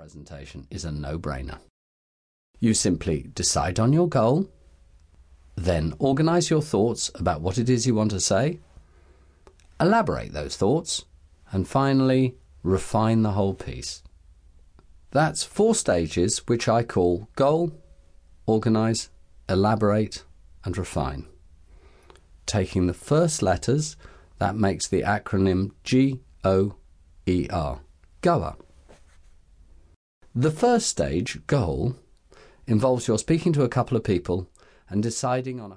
presentation is a no brainer. You simply decide on your goal, then organize your thoughts about what it is you want to say, elaborate those thoughts, and finally, refine the whole piece. That's four stages which I call goal, organize, elaborate, and refine. Taking the first letters, that makes the acronym G O E R. GOER. The first stage, goal, involves your speaking to a couple of people and deciding on a